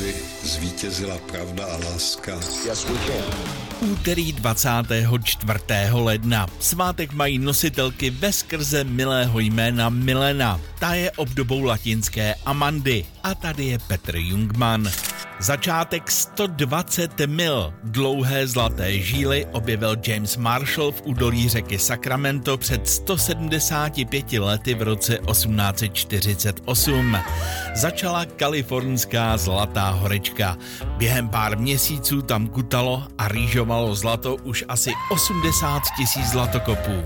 aby zvítězila pravda a láska. Yes, we can. Úterý 24. ledna. Svátek mají nositelky ve skrze milého jména Milena. Ta je obdobou latinské Amandy. A tady je Petr Jungmann. Začátek 120 mil dlouhé zlaté žíly objevil James Marshall v údolí řeky Sacramento před 175 lety v roce 1848. Začala kalifornská zlatá horečka. Během pár měsíců tam kutalo a rýžovalo zlato už asi 80 tisíc zlatokopů.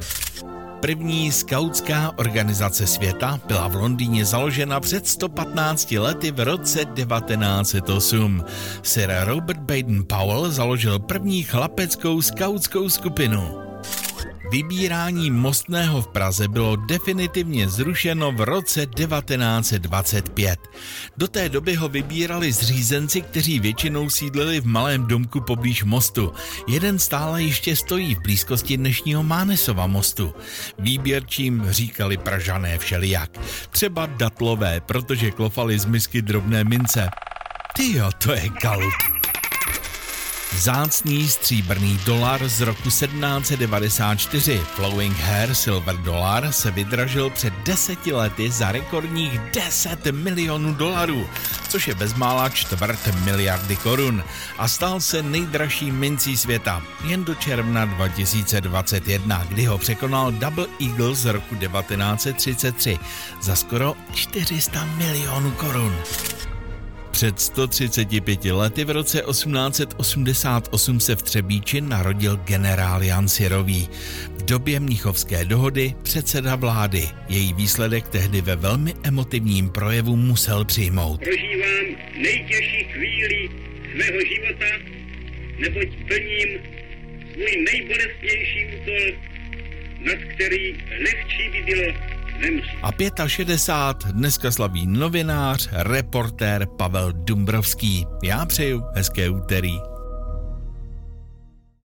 První skautská organizace světa byla v Londýně založena před 115 lety v roce 1908. Sir Robert Baden-Powell založil první chlapeckou skautskou skupinu. Vybírání mostného v Praze bylo definitivně zrušeno v roce 1925. Do té doby ho vybírali zřízenci, kteří většinou sídlili v malém domku poblíž mostu. Jeden stále ještě stojí v blízkosti dnešního Mánesova mostu. Výběrčím říkali Pražané všelijak. Třeba datlové, protože klofali z misky drobné mince. Ty jo, to je kalup. Zácný stříbrný dolar z roku 1794, Flowing Hair Silver Dollar, se vydražil před deseti lety za rekordních 10 milionů dolarů, což je bezmála čtvrt miliardy korun a stal se nejdražší mincí světa jen do června 2021, kdy ho překonal Double Eagle z roku 1933 za skoro 400 milionů korun. Před 135 lety v roce 1888 se v Třebíči narodil generál Jan Sirový. V době Mnichovské dohody předseda vlády. Její výsledek tehdy ve velmi emotivním projevu musel přijmout. Prožívám nejtěžší chvíli svého života, neboť plním svůj nejbolestnější úkol, nad který lehčí by bylo a 65 dneska slaví novinář, reportér Pavel Dumbrovský. Já přeju hezké úterý.